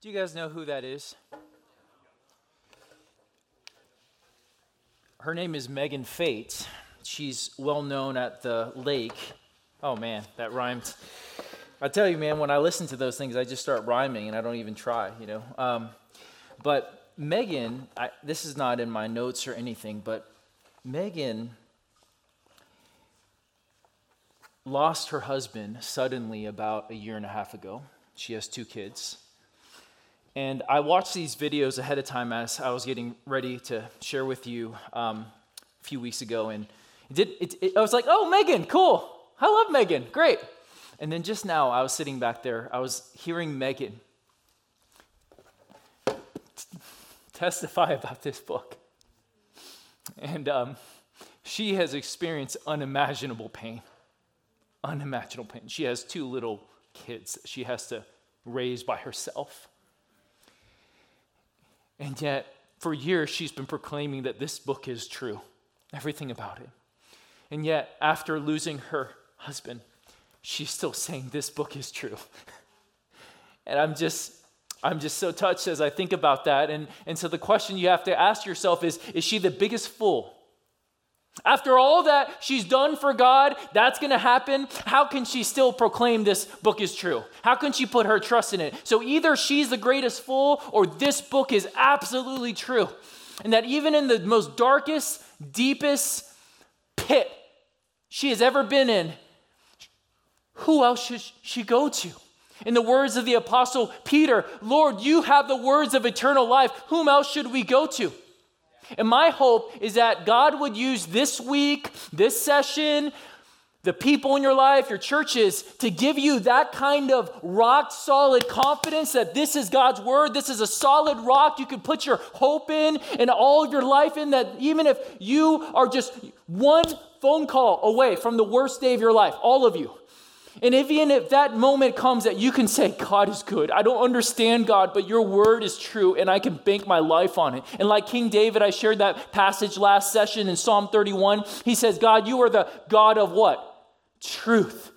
Do you guys know who that is? Her name is Megan Fate. She's well known at the lake. Oh man, that rhymed. I tell you, man, when I listen to those things, I just start rhyming and I don't even try, you know. Um, but Megan, I, this is not in my notes or anything, but Megan lost her husband suddenly about a year and a half ago. She has two kids. And I watched these videos ahead of time as I was getting ready to share with you um, a few weeks ago. And it did, it, it, I was like, oh, Megan, cool. I love Megan. Great. And then just now, I was sitting back there, I was hearing Megan testify about this book. And um, she has experienced unimaginable pain. Unimaginable pain. She has two little kids that she has to raise by herself. And yet, for years, she's been proclaiming that this book is true, everything about it. And yet, after losing her husband, she's still saying this book is true. and I'm just, I'm just so touched as I think about that. And, and so the question you have to ask yourself is Is she the biggest fool? After all that she's done for God, that's going to happen. How can she still proclaim this book is true? How can she put her trust in it? So either she's the greatest fool or this book is absolutely true. And that even in the most darkest, deepest pit she has ever been in, who else should she go to? In the words of the apostle Peter, Lord, you have the words of eternal life. Whom else should we go to? And my hope is that God would use this week, this session, the people in your life, your churches, to give you that kind of rock solid confidence that this is God's word. This is a solid rock you can put your hope in and all of your life in. That even if you are just one phone call away from the worst day of your life, all of you, and even if that moment comes that you can say, God is good, I don't understand God, but your word is true, and I can bank my life on it. And like King David, I shared that passage last session in Psalm 31. He says, God, you are the God of what? Truth.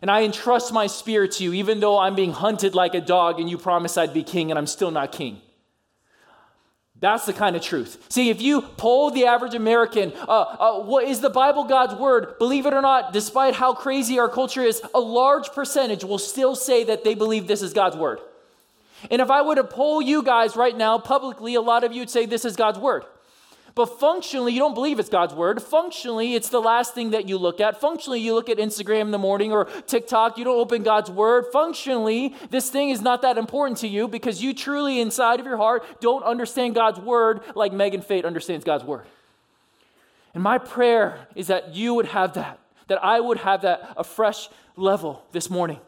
And I entrust my spirit to you, even though I'm being hunted like a dog, and you promised I'd be king, and I'm still not king. That's the kind of truth. See, if you poll the average American, uh, uh, what is the Bible God's word? Believe it or not, despite how crazy our culture is, a large percentage will still say that they believe this is God's word. And if I were to poll you guys right now publicly, a lot of you would say this is God's word. But functionally, you don't believe it's God's word. Functionally, it's the last thing that you look at. Functionally, you look at Instagram in the morning or TikTok, you don't open God's word. Functionally, this thing is not that important to you because you truly, inside of your heart, don't understand God's word like Megan Fate understands God's word. And my prayer is that you would have that, that I would have that a fresh level this morning,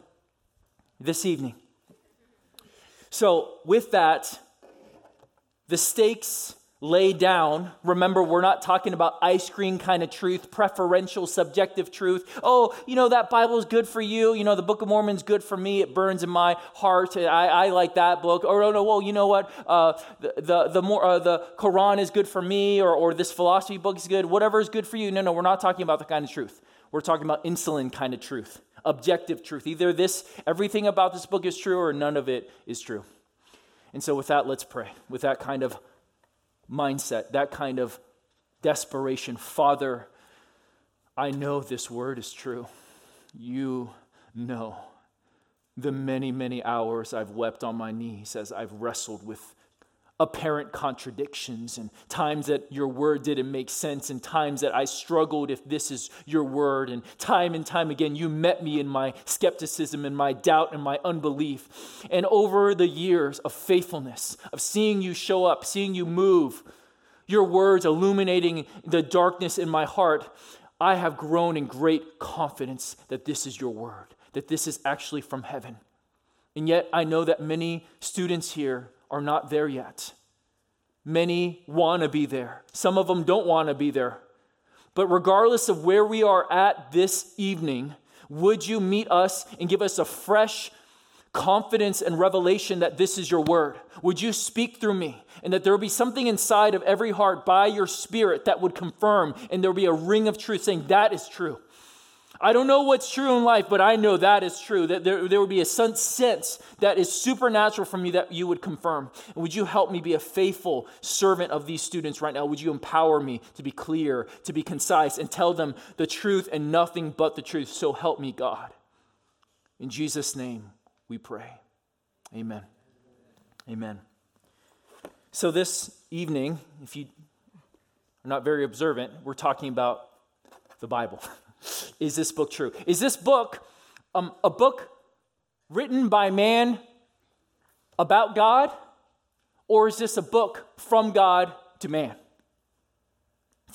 this evening. So, with that, the stakes lay down. Remember, we're not talking about ice cream kind of truth, preferential, subjective truth. Oh, you know, that Bible is good for you. You know, the Book of Mormon's good for me. It burns in my heart. I, I like that book. Or, oh, no, well, you know what? Uh, the, the, the, more, uh, the Quran is good for me, or, or this philosophy book is good. Whatever is good for you. No, no, we're not talking about the kind of truth. We're talking about insulin kind of truth, objective truth. Either this, everything about this book is true, or none of it is true. And so, with that, let's pray. With that kind of mindset, that kind of desperation. Father, I know this word is true. You know the many, many hours I've wept on my knees as I've wrestled with apparent contradictions and times that your word didn't make sense and times that I struggled if this is your word and time and time again you met me in my skepticism and my doubt and my unbelief. And over the years of faithfulness of seeing you show up seeing you move your words illuminating the darkness in my heart I have grown in great confidence that this is your word that this is actually from heaven. And yet I know that many students here are not there yet. Many want to be there, some of them don't want to be there. But regardless of where we are at this evening, would you meet us and give us a fresh confidence and revelation that this is your word? Would you speak through me and that there will be something inside of every heart by your spirit that would confirm and there will be a ring of truth saying that is true? I don't know what's true in life, but I know that is true. That there, there would be a sense that is supernatural from you that you would confirm. And would you help me be a faithful servant of these students right now? Would you empower me to be clear, to be concise, and tell them the truth and nothing but the truth? So help me, God. In Jesus' name we pray. Amen. Amen. So, this evening, if you are not very observant, we're talking about the Bible. Is this book true? Is this book um, a book written by man about God, or is this a book from God to man?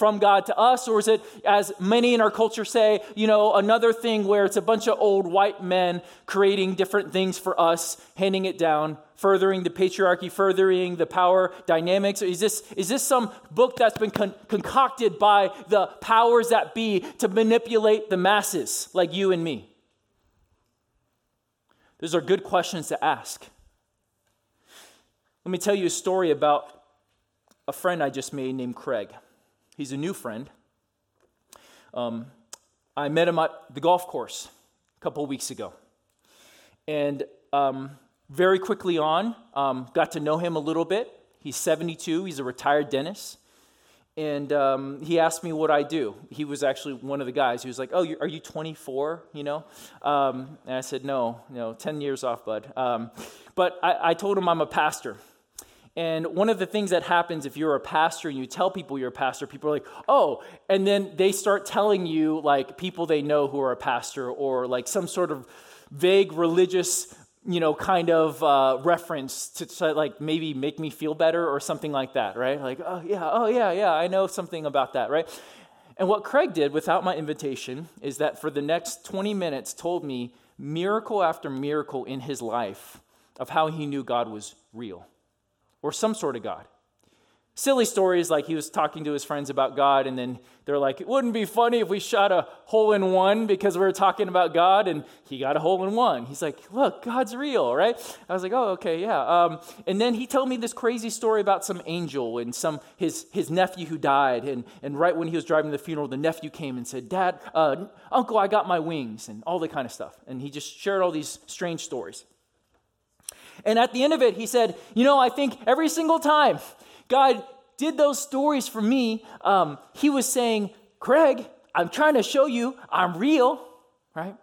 From God to us, or is it, as many in our culture say, you know, another thing where it's a bunch of old white men creating different things for us, handing it down, furthering the patriarchy, furthering the power dynamics? Or Is this, is this some book that's been con- concocted by the powers that be to manipulate the masses like you and me? Those are good questions to ask. Let me tell you a story about a friend I just made named Craig. He's a new friend. Um, I met him at the golf course a couple weeks ago. And um, very quickly on, um, got to know him a little bit. He's 72, he's a retired dentist and um, he asked me what I do. He was actually one of the guys. He was like, "Oh, are you 24?" You know, um, and I said, "No, no, 10 years off, bud." Um, but I, I, told him I'm a pastor. And one of the things that happens if you're a pastor and you tell people you're a pastor, people are like, "Oh," and then they start telling you like people they know who are a pastor or like some sort of vague religious you know, kind of uh, reference to, to, like maybe make me feel better or something like that, right? Like, oh yeah, oh yeah, yeah, I know something about that, right? And what Craig did without my invitation is that for the next 20 minutes told me miracle after miracle in his life of how he knew God was real or some sort of God silly stories like he was talking to his friends about God, and then they're like, It wouldn't be funny if we shot a hole in one because we were talking about God, and he got a hole in one. He's like, Look, God's real, right? I was like, Oh, okay, yeah. Um, and then he told me this crazy story about some angel and some his, his nephew who died. And, and right when he was driving to the funeral, the nephew came and said, Dad, uh, Uncle, I got my wings, and all that kind of stuff. And he just shared all these strange stories. And at the end of it, he said, You know, I think every single time God did those stories for me, um, he was saying, Craig, I'm trying to show you I'm real, right?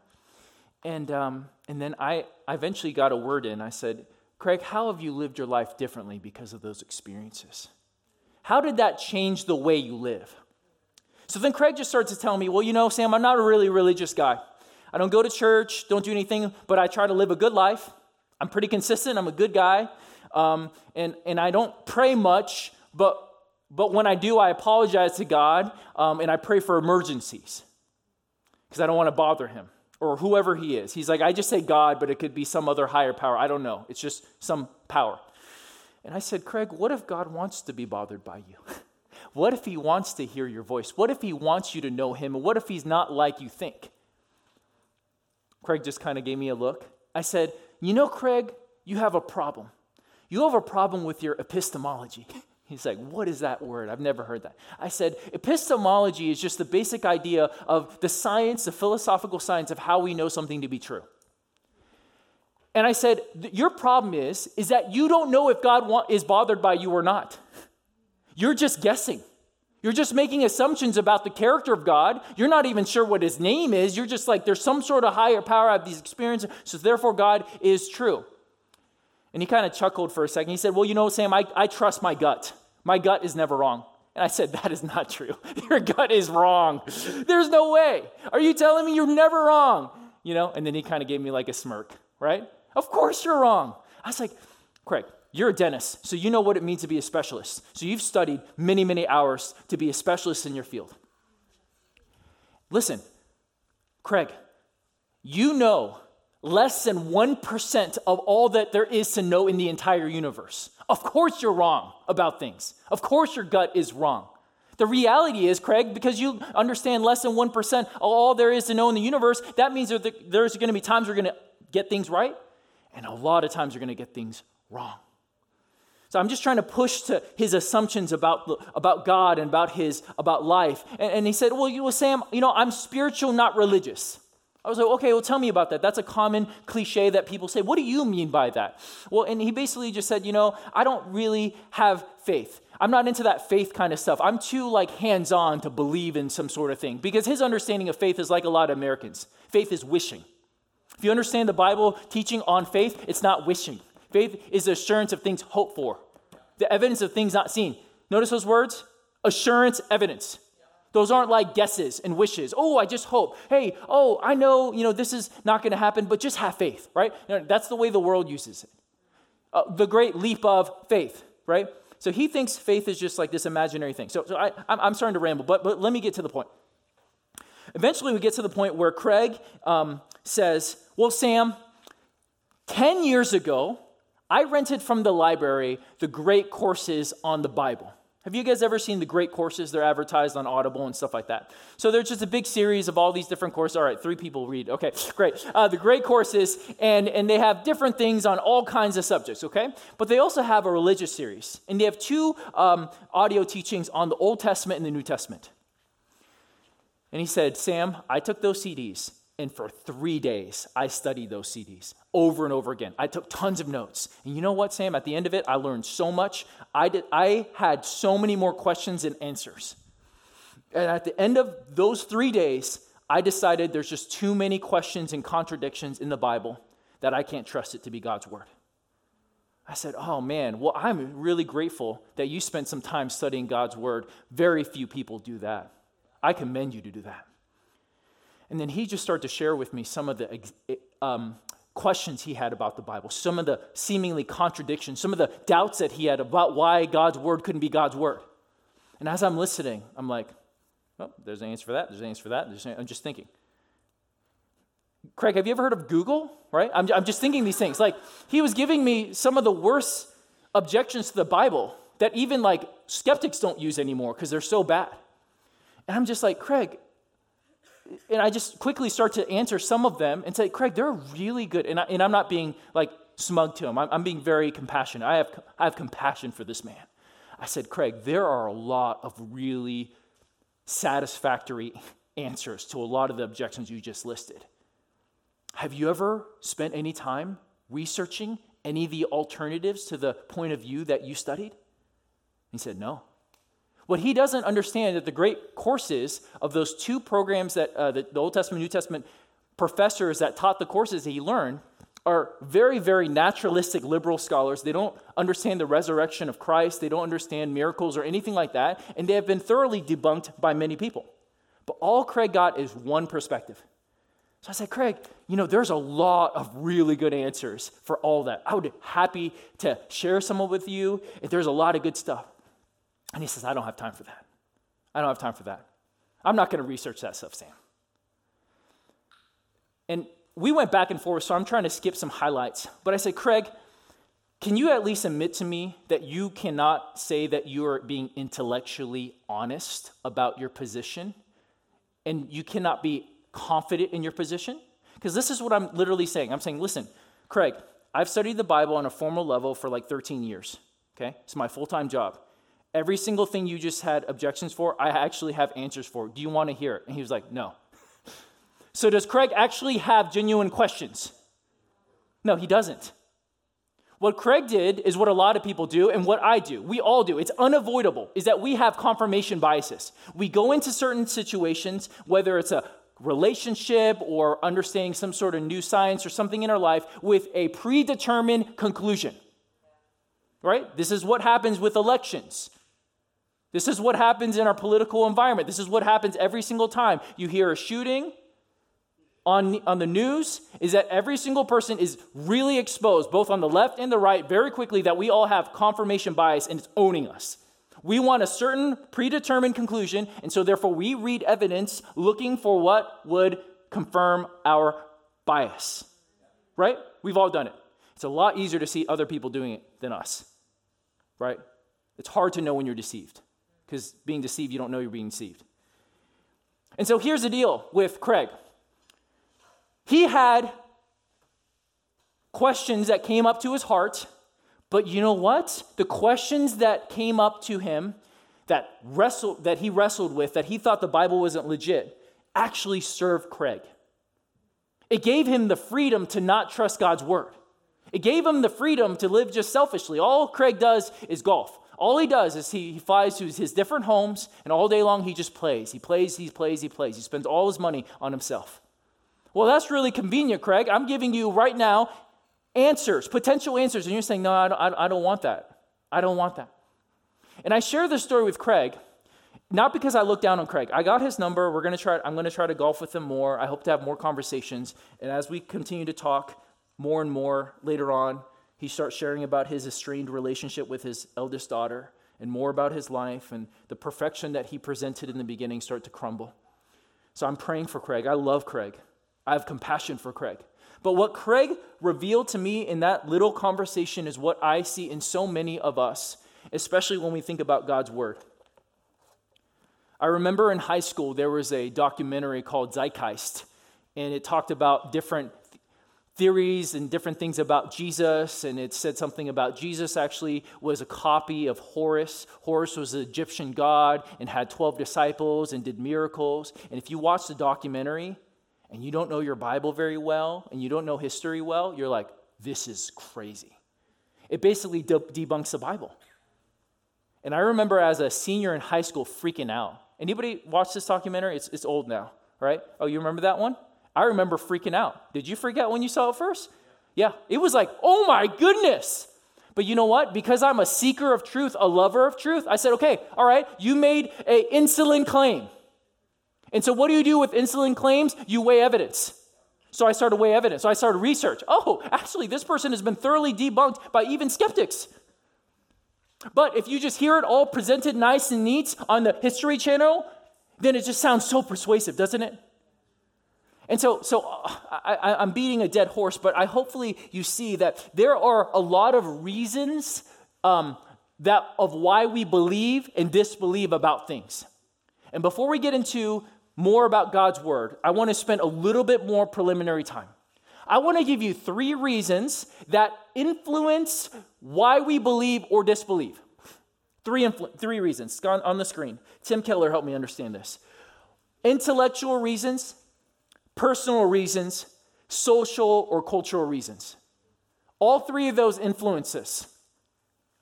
And, um, and then I, I eventually got a word in. I said, Craig, how have you lived your life differently because of those experiences? How did that change the way you live? So then Craig just starts to tell me, well, you know, Sam, I'm not a really religious guy. I don't go to church, don't do anything, but I try to live a good life. I'm pretty consistent, I'm a good guy. Um, and, and I don't pray much, but, but when I do, I apologize to God um, and I pray for emergencies because I don't want to bother him or whoever he is. He's like, I just say God, but it could be some other higher power. I don't know. It's just some power. And I said, Craig, what if God wants to be bothered by you? what if he wants to hear your voice? What if he wants you to know him? And what if he's not like you think? Craig just kind of gave me a look. I said, You know, Craig, you have a problem. You have a problem with your epistemology. He's like, What is that word? I've never heard that. I said, Epistemology is just the basic idea of the science, the philosophical science of how we know something to be true. And I said, Your problem is, is that you don't know if God is bothered by you or not. You're just guessing. You're just making assumptions about the character of God. You're not even sure what his name is. You're just like, there's some sort of higher power of these experiences, so therefore God is true. And he kind of chuckled for a second. He said, Well, you know, Sam, I, I trust my gut. My gut is never wrong. And I said, That is not true. Your gut is wrong. There's no way. Are you telling me you're never wrong? You know, and then he kind of gave me like a smirk, right? Of course you're wrong. I was like, Craig, you're a dentist, so you know what it means to be a specialist. So you've studied many, many hours to be a specialist in your field. Listen, Craig, you know less than 1% of all that there is to know in the entire universe. Of course, you're wrong about things. Of course, your gut is wrong. The reality is, Craig, because you understand less than 1% of all there is to know in the universe, that means that there's going to be times you're going to get things right, and a lot of times you're going to get things wrong. I'm just trying to push to his assumptions about, about God and about his about life. And, and he said, Well, you well, Sam, you know, I'm spiritual, not religious. I was like, okay, well, tell me about that. That's a common cliche that people say. What do you mean by that? Well, and he basically just said, you know, I don't really have faith. I'm not into that faith kind of stuff. I'm too like hands-on to believe in some sort of thing because his understanding of faith is like a lot of Americans. Faith is wishing. If you understand the Bible teaching on faith, it's not wishing. Faith is the assurance of things hoped for, the evidence of things not seen. Notice those words? Assurance, evidence. Those aren't like guesses and wishes. Oh, I just hope. Hey, oh, I know, you know, this is not going to happen, but just have faith, right? That's the way the world uses it. Uh, the great leap of faith, right? So he thinks faith is just like this imaginary thing. So, so I, I'm starting to ramble, but, but let me get to the point. Eventually, we get to the point where Craig um, says, Well, Sam, 10 years ago, I rented from the library the great courses on the Bible. Have you guys ever seen the great courses? They're advertised on Audible and stuff like that. So there's just a big series of all these different courses. All right, three people read. Okay, great. Uh, the great courses, and, and they have different things on all kinds of subjects, okay? But they also have a religious series, and they have two um, audio teachings on the Old Testament and the New Testament. And he said, Sam, I took those CDs and for three days, I studied those CDs over and over again. I took tons of notes. And you know what, Sam? At the end of it, I learned so much. I, did, I had so many more questions and answers. And at the end of those three days, I decided there's just too many questions and contradictions in the Bible that I can't trust it to be God's word. I said, Oh man, well, I'm really grateful that you spent some time studying God's word. Very few people do that. I commend you to do that. And then he just started to share with me some of the um, questions he had about the Bible, some of the seemingly contradictions, some of the doubts that he had about why God's word couldn't be God's word. And as I'm listening, I'm like, oh, there's an answer for that, there's an answer for that. I'm just thinking. Craig, have you ever heard of Google? Right? I'm, I'm just thinking these things. Like, he was giving me some of the worst objections to the Bible that even like skeptics don't use anymore because they're so bad. And I'm just like, Craig, and I just quickly start to answer some of them and say, Craig, they're really good. And, I, and I'm not being like smug to him, I'm, I'm being very compassionate. I have, I have compassion for this man. I said, Craig, there are a lot of really satisfactory answers to a lot of the objections you just listed. Have you ever spent any time researching any of the alternatives to the point of view that you studied? He said, No. What he doesn't understand that the great courses of those two programs that uh, the, the Old Testament, New Testament professors that taught the courses that he learned are very, very naturalistic liberal scholars. They don't understand the resurrection of Christ, they don't understand miracles or anything like that, and they have been thoroughly debunked by many people. But all Craig got is one perspective. So I said, Craig, you know, there's a lot of really good answers for all that. I would be happy to share some with you if there's a lot of good stuff. And he says, I don't have time for that. I don't have time for that. I'm not going to research that stuff, Sam. And we went back and forth, so I'm trying to skip some highlights. But I said, Craig, can you at least admit to me that you cannot say that you are being intellectually honest about your position and you cannot be confident in your position? Because this is what I'm literally saying. I'm saying, listen, Craig, I've studied the Bible on a formal level for like 13 years. Okay? It's my full time job. Every single thing you just had objections for, I actually have answers for. Do you want to hear it? And he was like, No. So, does Craig actually have genuine questions? No, he doesn't. What Craig did is what a lot of people do and what I do. We all do. It's unavoidable, is that we have confirmation biases. We go into certain situations, whether it's a relationship or understanding some sort of new science or something in our life, with a predetermined conclusion. Right? This is what happens with elections. This is what happens in our political environment. This is what happens every single time you hear a shooting on, on the news is that every single person is really exposed, both on the left and the right, very quickly, that we all have confirmation bias and it's owning us. We want a certain predetermined conclusion, and so therefore we read evidence looking for what would confirm our bias. Right? We've all done it. It's a lot easier to see other people doing it than us. Right? It's hard to know when you're deceived because being deceived, you don't know you're being deceived. And so here's the deal with Craig he had questions that came up to his heart, But you know what? The questions that came up to him that wrestled that he wrestled with that he thought the Bible wasn't legit actually served Craig. It gave him the freedom to not trust God's word. It gave him the freedom to live just selfishly. All Craig does is golf. All he does is he, he flies to his different homes, and all day long he just plays. He plays, he plays, he plays. He spends all his money on himself. Well, that's really convenient, Craig. I'm giving you right now answers, potential answers, and you're saying, no, I don't, I don't want that. I don't want that. And I share this story with Craig, not because I look down on Craig. I got his number. We're gonna try, I'm going to try to golf with him more. I hope to have more conversations. And as we continue to talk more and more later on, he starts sharing about his estranged relationship with his eldest daughter and more about his life and the perfection that he presented in the beginning start to crumble. So I'm praying for Craig. I love Craig. I have compassion for Craig. But what Craig revealed to me in that little conversation is what I see in so many of us, especially when we think about God's word. I remember in high school there was a documentary called Zeitgeist, and it talked about different theories and different things about Jesus, and it said something about Jesus actually was a copy of Horus. Horus was an Egyptian god and had 12 disciples and did miracles. And if you watch the documentary and you don't know your Bible very well and you don't know history well, you're like, this is crazy. It basically de- debunks the Bible. And I remember as a senior in high school freaking out. Anybody watch this documentary? It's, it's old now, right? Oh, you remember that one? I remember freaking out. Did you freak out when you saw it first? Yeah, it was like, oh my goodness. But you know what? Because I'm a seeker of truth, a lover of truth, I said, okay, all right, you made a insulin claim. And so what do you do with insulin claims? You weigh evidence. So I started weigh evidence. So I started research. Oh, actually, this person has been thoroughly debunked by even skeptics. But if you just hear it all presented nice and neat on the History Channel, then it just sounds so persuasive, doesn't it? And so, so uh, I, am beating a dead horse, but I hopefully you see that there are a lot of reasons um, that of why we believe and disbelieve about things. And before we get into more about God's word, I want to spend a little bit more preliminary time. I want to give you three reasons that influence why we believe or disbelieve. Three, three reasons on, on the screen. Tim Keller helped me understand this. Intellectual reasons, personal reasons, social or cultural reasons. All three of those influences.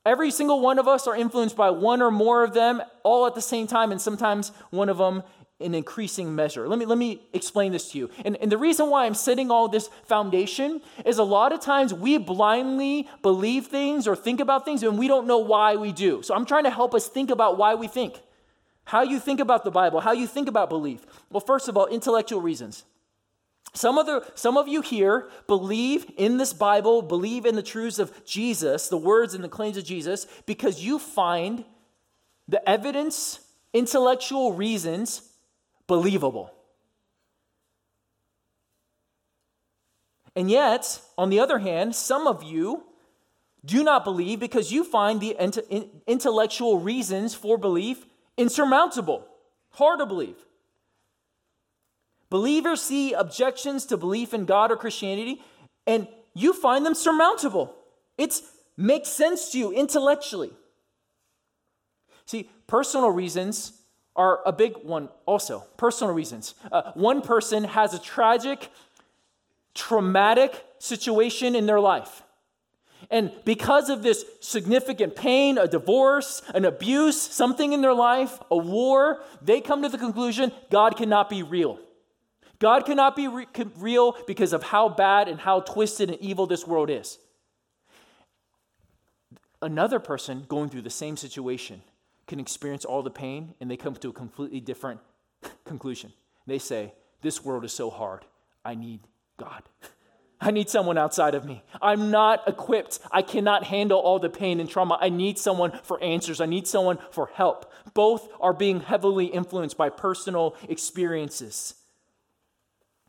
Every single one of us are influenced by one or more of them all at the same time, and sometimes one of them in increasing measure. Let me, let me explain this to you. And, and the reason why I'm setting all this foundation is a lot of times we blindly believe things or think about things and we don't know why we do. So I'm trying to help us think about why we think, how you think about the Bible, how you think about belief. Well, first of all, intellectual reasons. Some of, the, some of you here believe in this Bible, believe in the truths of Jesus, the words and the claims of Jesus, because you find the evidence, intellectual reasons believable. And yet, on the other hand, some of you do not believe because you find the intellectual reasons for belief insurmountable, hard to believe. Believers see objections to belief in God or Christianity, and you find them surmountable. It makes sense to you intellectually. See, personal reasons are a big one also. Personal reasons. Uh, one person has a tragic, traumatic situation in their life. And because of this significant pain, a divorce, an abuse, something in their life, a war, they come to the conclusion God cannot be real. God cannot be re- real because of how bad and how twisted and evil this world is. Another person going through the same situation can experience all the pain and they come to a completely different conclusion. They say, This world is so hard. I need God. I need someone outside of me. I'm not equipped. I cannot handle all the pain and trauma. I need someone for answers. I need someone for help. Both are being heavily influenced by personal experiences.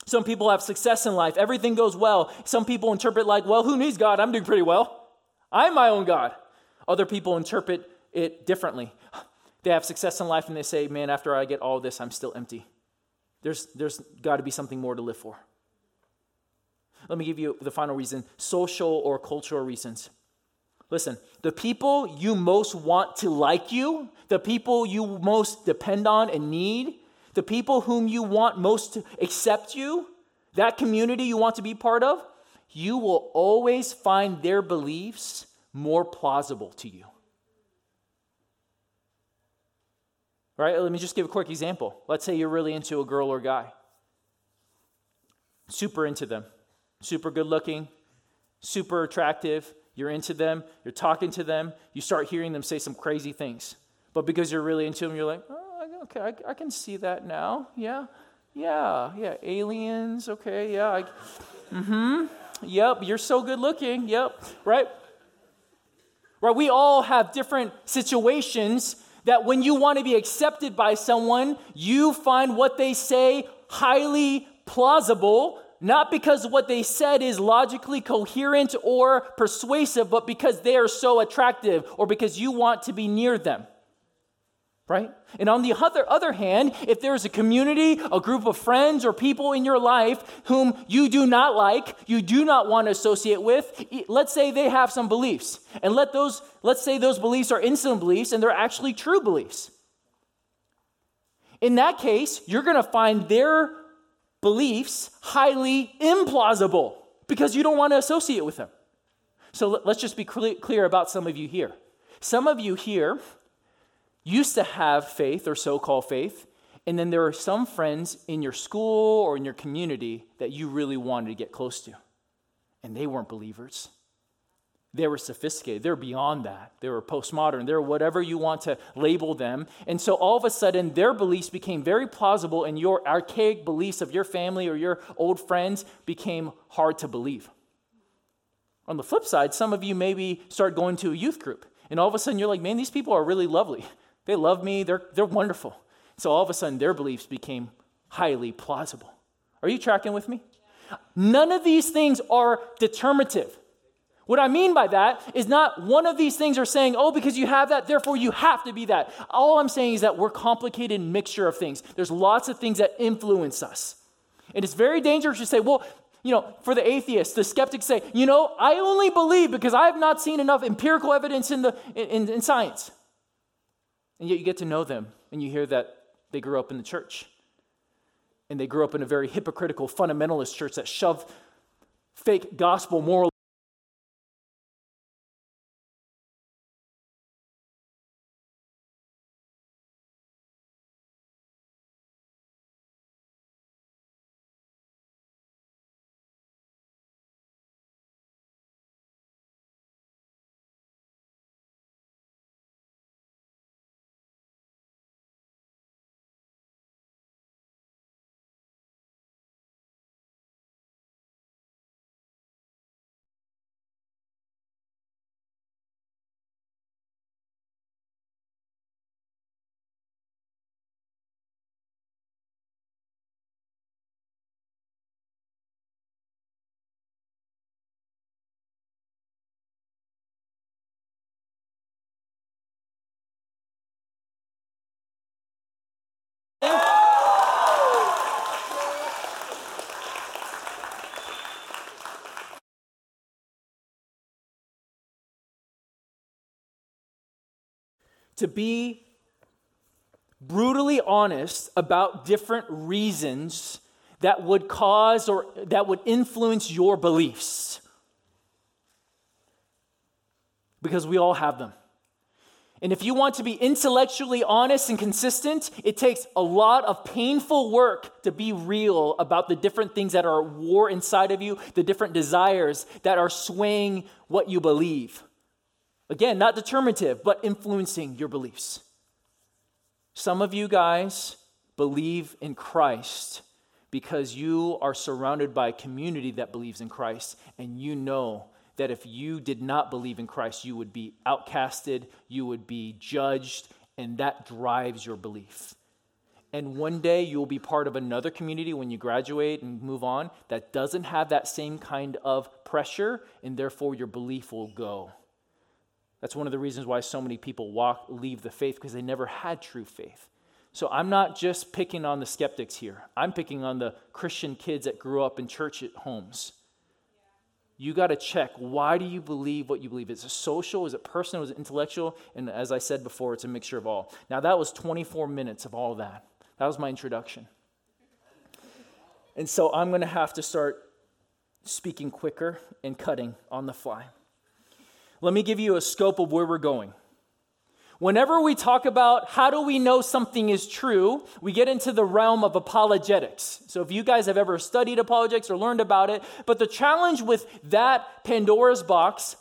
Some people have success in life, everything goes well. Some people interpret like, well, who needs God? I'm doing pretty well. I'm my own God. Other people interpret it differently. They have success in life and they say, man, after I get all this, I'm still empty. There's, there's got to be something more to live for. Let me give you the final reason social or cultural reasons. Listen, the people you most want to like you, the people you most depend on and need, the people whom you want most to accept you, that community you want to be part of, you will always find their beliefs more plausible to you. Right? Let me just give a quick example. Let's say you're really into a girl or guy, super into them, super good looking, super attractive. You're into them, you're talking to them, you start hearing them say some crazy things. But because you're really into them, you're like, oh, okay, I, I can see that now. Yeah, yeah, yeah. Aliens, okay, yeah. mm hmm. Yep, you're so good looking. Yep, right? Right, we all have different situations that when you want to be accepted by someone, you find what they say highly plausible, not because what they said is logically coherent or persuasive, but because they are so attractive or because you want to be near them right? And on the other, other hand, if there's a community, a group of friends or people in your life whom you do not like, you do not want to associate with, let's say they have some beliefs. And let those, let's say those beliefs are instant beliefs and they're actually true beliefs. In that case, you're going to find their beliefs highly implausible because you don't want to associate with them. So let's just be clear about some of you here. Some of you here used to have faith or so called faith, and then there are some friends in your school or in your community that you really wanted to get close to, and they weren't believers. They were sophisticated. They're beyond that. They were postmodern. They're whatever you want to label them. And so all of a sudden, their beliefs became very plausible, and your archaic beliefs of your family or your old friends became hard to believe. On the flip side, some of you maybe start going to a youth group, and all of a sudden you're like, man, these people are really lovely. They love me, they're, they're wonderful. So all of a sudden, their beliefs became highly plausible. Are you tracking with me? None of these things are determinative. What I mean by that is not one of these things are saying, oh, because you have that, therefore you have to be that. All I'm saying is that we're complicated mixture of things. There's lots of things that influence us. And it's very dangerous to say, well, you know, for the atheists, the skeptics say, you know, I only believe because I have not seen enough empirical evidence in, the, in, in science. And yet you get to know them and you hear that they grew up in the church. And they grew up in a very hypocritical fundamentalist church that shoved fake gospel moral to be brutally honest about different reasons that would cause or that would influence your beliefs. Because we all have them. And if you want to be intellectually honest and consistent, it takes a lot of painful work to be real about the different things that are at war inside of you, the different desires that are swaying what you believe. Again, not determinative, but influencing your beliefs. Some of you guys believe in Christ because you are surrounded by a community that believes in Christ, and you know that if you did not believe in Christ, you would be outcasted, you would be judged, and that drives your belief. And one day you'll be part of another community when you graduate and move on that doesn't have that same kind of pressure, and therefore your belief will go. That's one of the reasons why so many people walk, leave the faith because they never had true faith. So I'm not just picking on the skeptics here. I'm picking on the Christian kids that grew up in church at homes. you got to check why do you believe what you believe? Is it social? Is it personal? Is it intellectual? And as I said before, it's a mixture of all. Now, that was 24 minutes of all of that. That was my introduction. And so I'm going to have to start speaking quicker and cutting on the fly. Let me give you a scope of where we're going. Whenever we talk about how do we know something is true, we get into the realm of apologetics. So, if you guys have ever studied apologetics or learned about it, but the challenge with that Pandora's box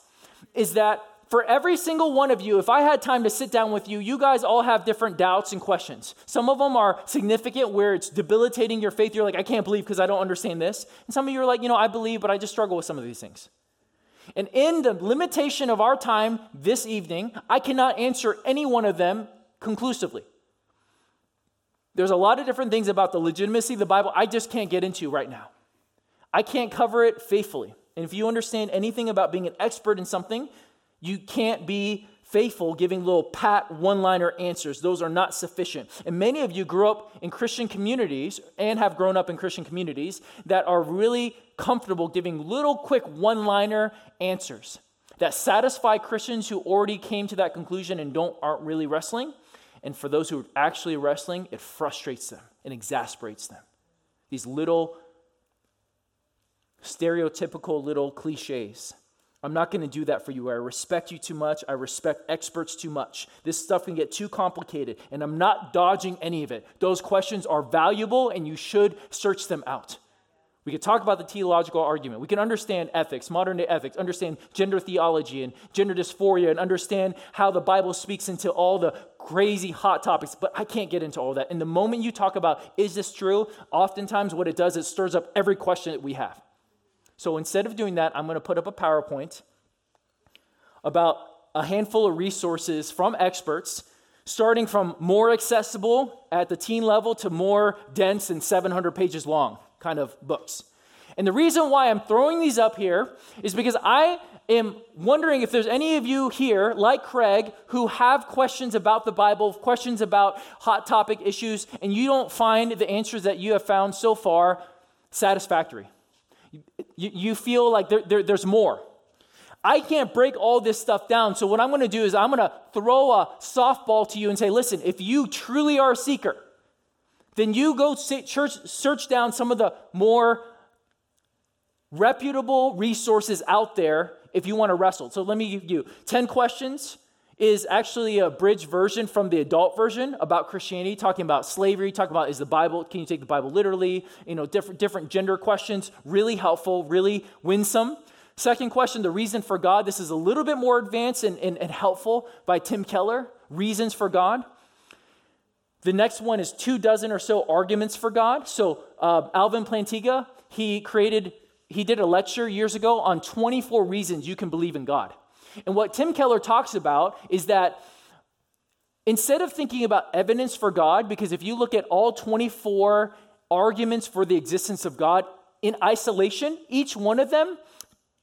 is that for every single one of you, if I had time to sit down with you, you guys all have different doubts and questions. Some of them are significant where it's debilitating your faith. You're like, I can't believe because I don't understand this. And some of you are like, you know, I believe, but I just struggle with some of these things. And in the limitation of our time this evening, I cannot answer any one of them conclusively. There's a lot of different things about the legitimacy of the Bible I just can't get into right now. I can't cover it faithfully. And if you understand anything about being an expert in something, you can't be faithful giving little pat one liner answers. Those are not sufficient. And many of you grew up in Christian communities and have grown up in Christian communities that are really comfortable giving little quick one liner answers that satisfy Christians who already came to that conclusion and don't aren't really wrestling. And for those who are actually wrestling, it frustrates them and exasperates them. These little stereotypical little cliches. I'm not going to do that for you. I respect you too much. I respect experts too much. This stuff can get too complicated, and I'm not dodging any of it. Those questions are valuable, and you should search them out. We can talk about the theological argument. We can understand ethics, modern day ethics, understand gender theology and gender dysphoria, and understand how the Bible speaks into all the crazy hot topics, but I can't get into all that. And the moment you talk about, is this true? Oftentimes, what it does, it stirs up every question that we have. So instead of doing that, I'm going to put up a PowerPoint about a handful of resources from experts, starting from more accessible at the teen level to more dense and 700 pages long kind of books. And the reason why I'm throwing these up here is because I am wondering if there's any of you here, like Craig, who have questions about the Bible, questions about hot topic issues, and you don't find the answers that you have found so far satisfactory. You, you feel like there, there, there's more. I can't break all this stuff down. So, what I'm going to do is I'm going to throw a softball to you and say, listen, if you truly are a seeker, then you go search, search down some of the more reputable resources out there if you want to wrestle. So, let me give you 10 questions is actually a bridge version from the adult version about Christianity, talking about slavery, talking about is the Bible, can you take the Bible literally? You know, different, different gender questions, really helpful, really winsome. Second question, the reason for God. This is a little bit more advanced and, and, and helpful by Tim Keller, Reasons for God. The next one is two dozen or so arguments for God. So uh, Alvin Plantinga, he created, he did a lecture years ago on 24 reasons you can believe in God. And what Tim Keller talks about is that instead of thinking about evidence for God, because if you look at all 24 arguments for the existence of God in isolation, each one of them,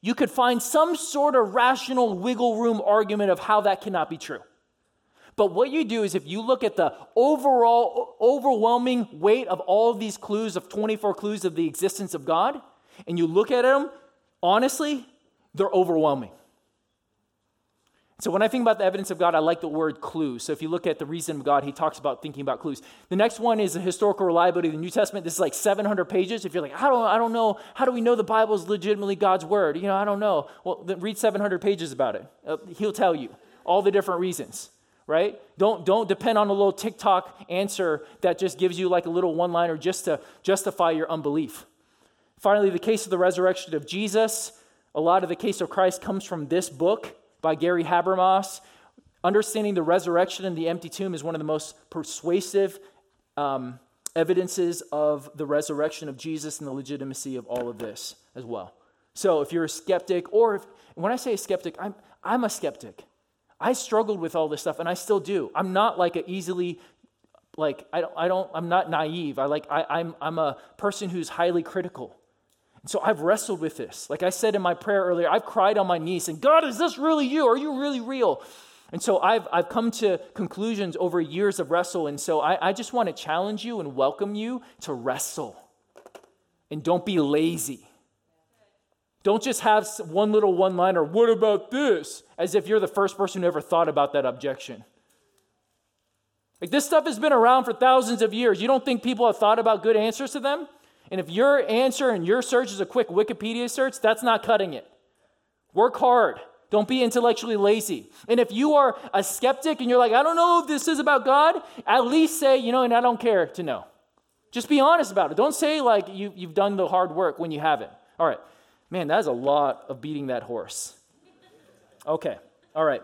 you could find some sort of rational wiggle room argument of how that cannot be true. But what you do is if you look at the overall overwhelming weight of all of these clues of 24 clues of the existence of God and you look at them honestly, they're overwhelming. So when I think about the evidence of God, I like the word clues. So if you look at the reason of God, he talks about thinking about clues. The next one is the historical reliability of the New Testament. This is like 700 pages. If you're like, I don't, I don't know, how do we know the Bible is legitimately God's word? You know, I don't know. Well, read 700 pages about it. Uh, he'll tell you all the different reasons, right? Don't, don't depend on a little TikTok answer that just gives you like a little one-liner just to justify your unbelief. Finally, the case of the resurrection of Jesus. A lot of the case of Christ comes from this book by Gary Habermas. Understanding the resurrection and the empty tomb is one of the most persuasive um, evidences of the resurrection of Jesus and the legitimacy of all of this as well. So, if you're a skeptic, or if, when I say a skeptic, I'm, I'm a skeptic. I struggled with all this stuff, and I still do. I'm not like a easily, like I don't, I don't I'm not naive. I like I, I'm I'm a person who's highly critical. So I've wrestled with this. Like I said in my prayer earlier, I've cried on my knees and God, is this really you? Are you really real? And so I've, I've come to conclusions over years of wrestle. And so I, I just want to challenge you and welcome you to wrestle. And don't be lazy. Don't just have one little one liner, what about this? As if you're the first person who ever thought about that objection. Like this stuff has been around for thousands of years. You don't think people have thought about good answers to them? And if your answer and your search is a quick Wikipedia search, that's not cutting it. Work hard. Don't be intellectually lazy. And if you are a skeptic and you're like, I don't know if this is about God, at least say, you know, and I don't care to know. Just be honest about it. Don't say like you, you've done the hard work when you haven't. All right. Man, that is a lot of beating that horse. Okay. All right.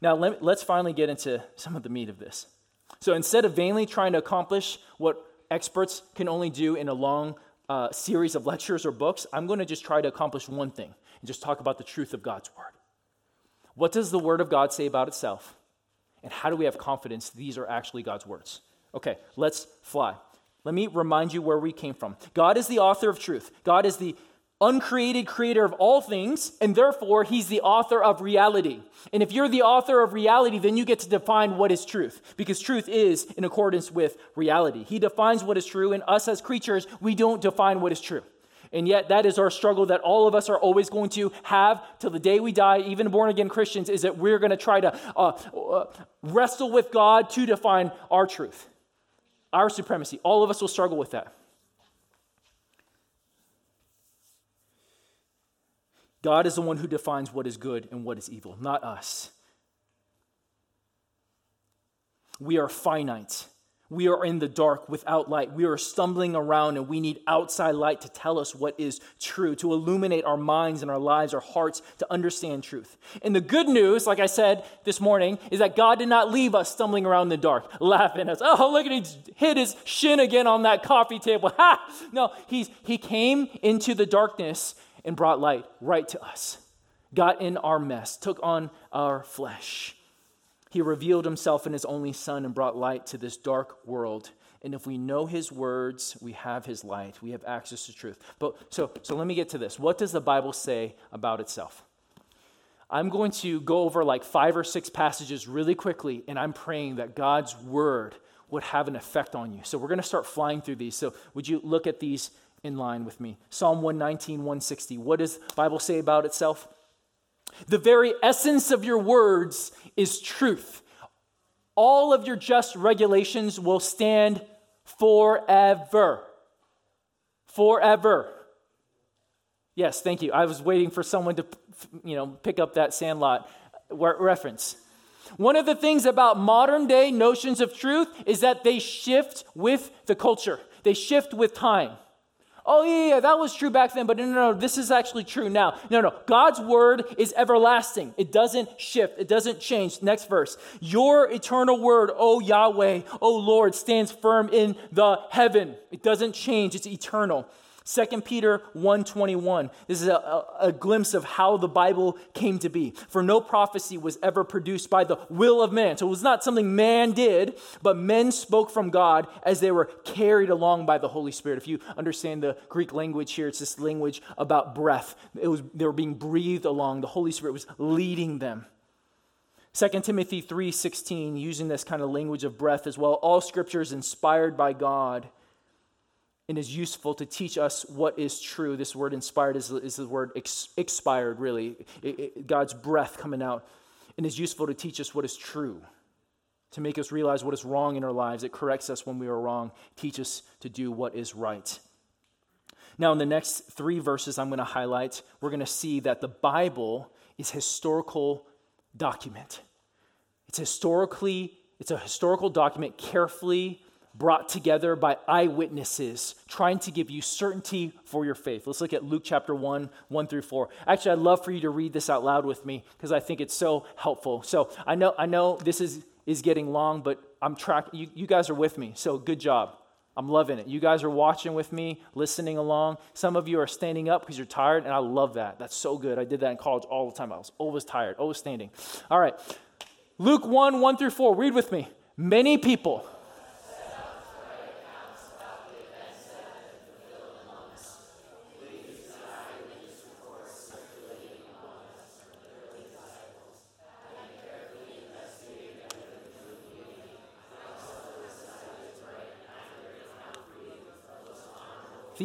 Now let, let's finally get into some of the meat of this. So instead of vainly trying to accomplish what experts can only do in a long uh, series of lectures or books, I'm going to just try to accomplish one thing and just talk about the truth of God's word. What does the word of God say about itself? And how do we have confidence these are actually God's words? Okay, let's fly. Let me remind you where we came from. God is the author of truth. God is the uncreated creator of all things, and therefore he's the author of reality. And if you're the author of reality, then you get to define what is truth, because truth is in accordance with reality. He defines what is true, and us as creatures, we don't define what is true. And yet, that is our struggle that all of us are always going to have till the day we die, even born again Christians, is that we're going to try to uh, uh, wrestle with God to define our truth, our supremacy. All of us will struggle with that. God is the one who defines what is good and what is evil, not us. We are finite. We are in the dark without light. We are stumbling around and we need outside light to tell us what is true, to illuminate our minds and our lives, our hearts, to understand truth. And the good news, like I said this morning, is that God did not leave us stumbling around in the dark, laughing at us. Oh, look at he hit his shin again on that coffee table. Ha! No, he's, he came into the darkness and brought light right to us, got in our mess, took on our flesh. He revealed himself in his only Son and brought light to this dark world. And if we know his words, we have his light. We have access to truth. But so, so let me get to this. What does the Bible say about itself? I'm going to go over like five or six passages really quickly, and I'm praying that God's word would have an effect on you. So we're going to start flying through these. So would you look at these in line with me. Psalm 119, 160. What does Bible say about itself? The very essence of your words is truth. All of your just regulations will stand forever. Forever. Yes, thank you. I was waiting for someone to, you know, pick up that sandlot reference. One of the things about modern day notions of truth is that they shift with the culture. They shift with time oh, yeah, yeah, that was true back then, but no, no, no, this is actually true now. No, no, God's word is everlasting. It doesn't shift, it doesn't change. Next verse. Your eternal word, O Yahweh, O Lord, stands firm in the heaven. It doesn't change, it's eternal. 2 Peter 1:21. This is a, a, glimpse of how the Bible came to be. For no prophecy was ever produced by the will of man. So it was not something man did, but men spoke from God as they were carried along by the Holy Spirit. If you understand the Greek language here, it's this language about breath. It was they were being breathed along. The Holy Spirit was leading them. 2 Timothy 3:16 using this kind of language of breath as well. All scripture is inspired by God and is useful to teach us what is true. This word inspired is, is the word ex, expired, really. It, it, God's breath coming out, and is useful to teach us what is true, to make us realize what is wrong in our lives. It corrects us when we are wrong, teach us to do what is right. Now, in the next three verses I'm going to highlight, we're going to see that the Bible is historical document. It's historically, it's a historical document carefully brought together by eyewitnesses trying to give you certainty for your faith. Let's look at Luke chapter 1, 1 through 4. Actually, I'd love for you to read this out loud with me because I think it's so helpful. So I know, I know this is, is getting long, but I'm tracking, you, you guys are with me. So good job. I'm loving it. You guys are watching with me, listening along. Some of you are standing up because you're tired, and I love that. That's so good. I did that in college all the time. I was always tired, always standing. All right. Luke 1, 1 through 4. Read with me. Many people